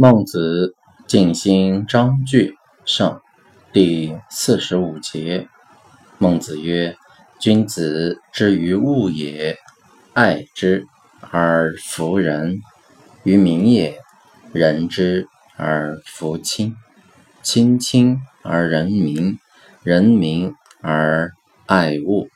孟子尽心章句上第四十五节。孟子曰：“君子之于物也，爱之而弗人；于民也，仁之而弗亲。亲亲而仁民，仁民而爱物。”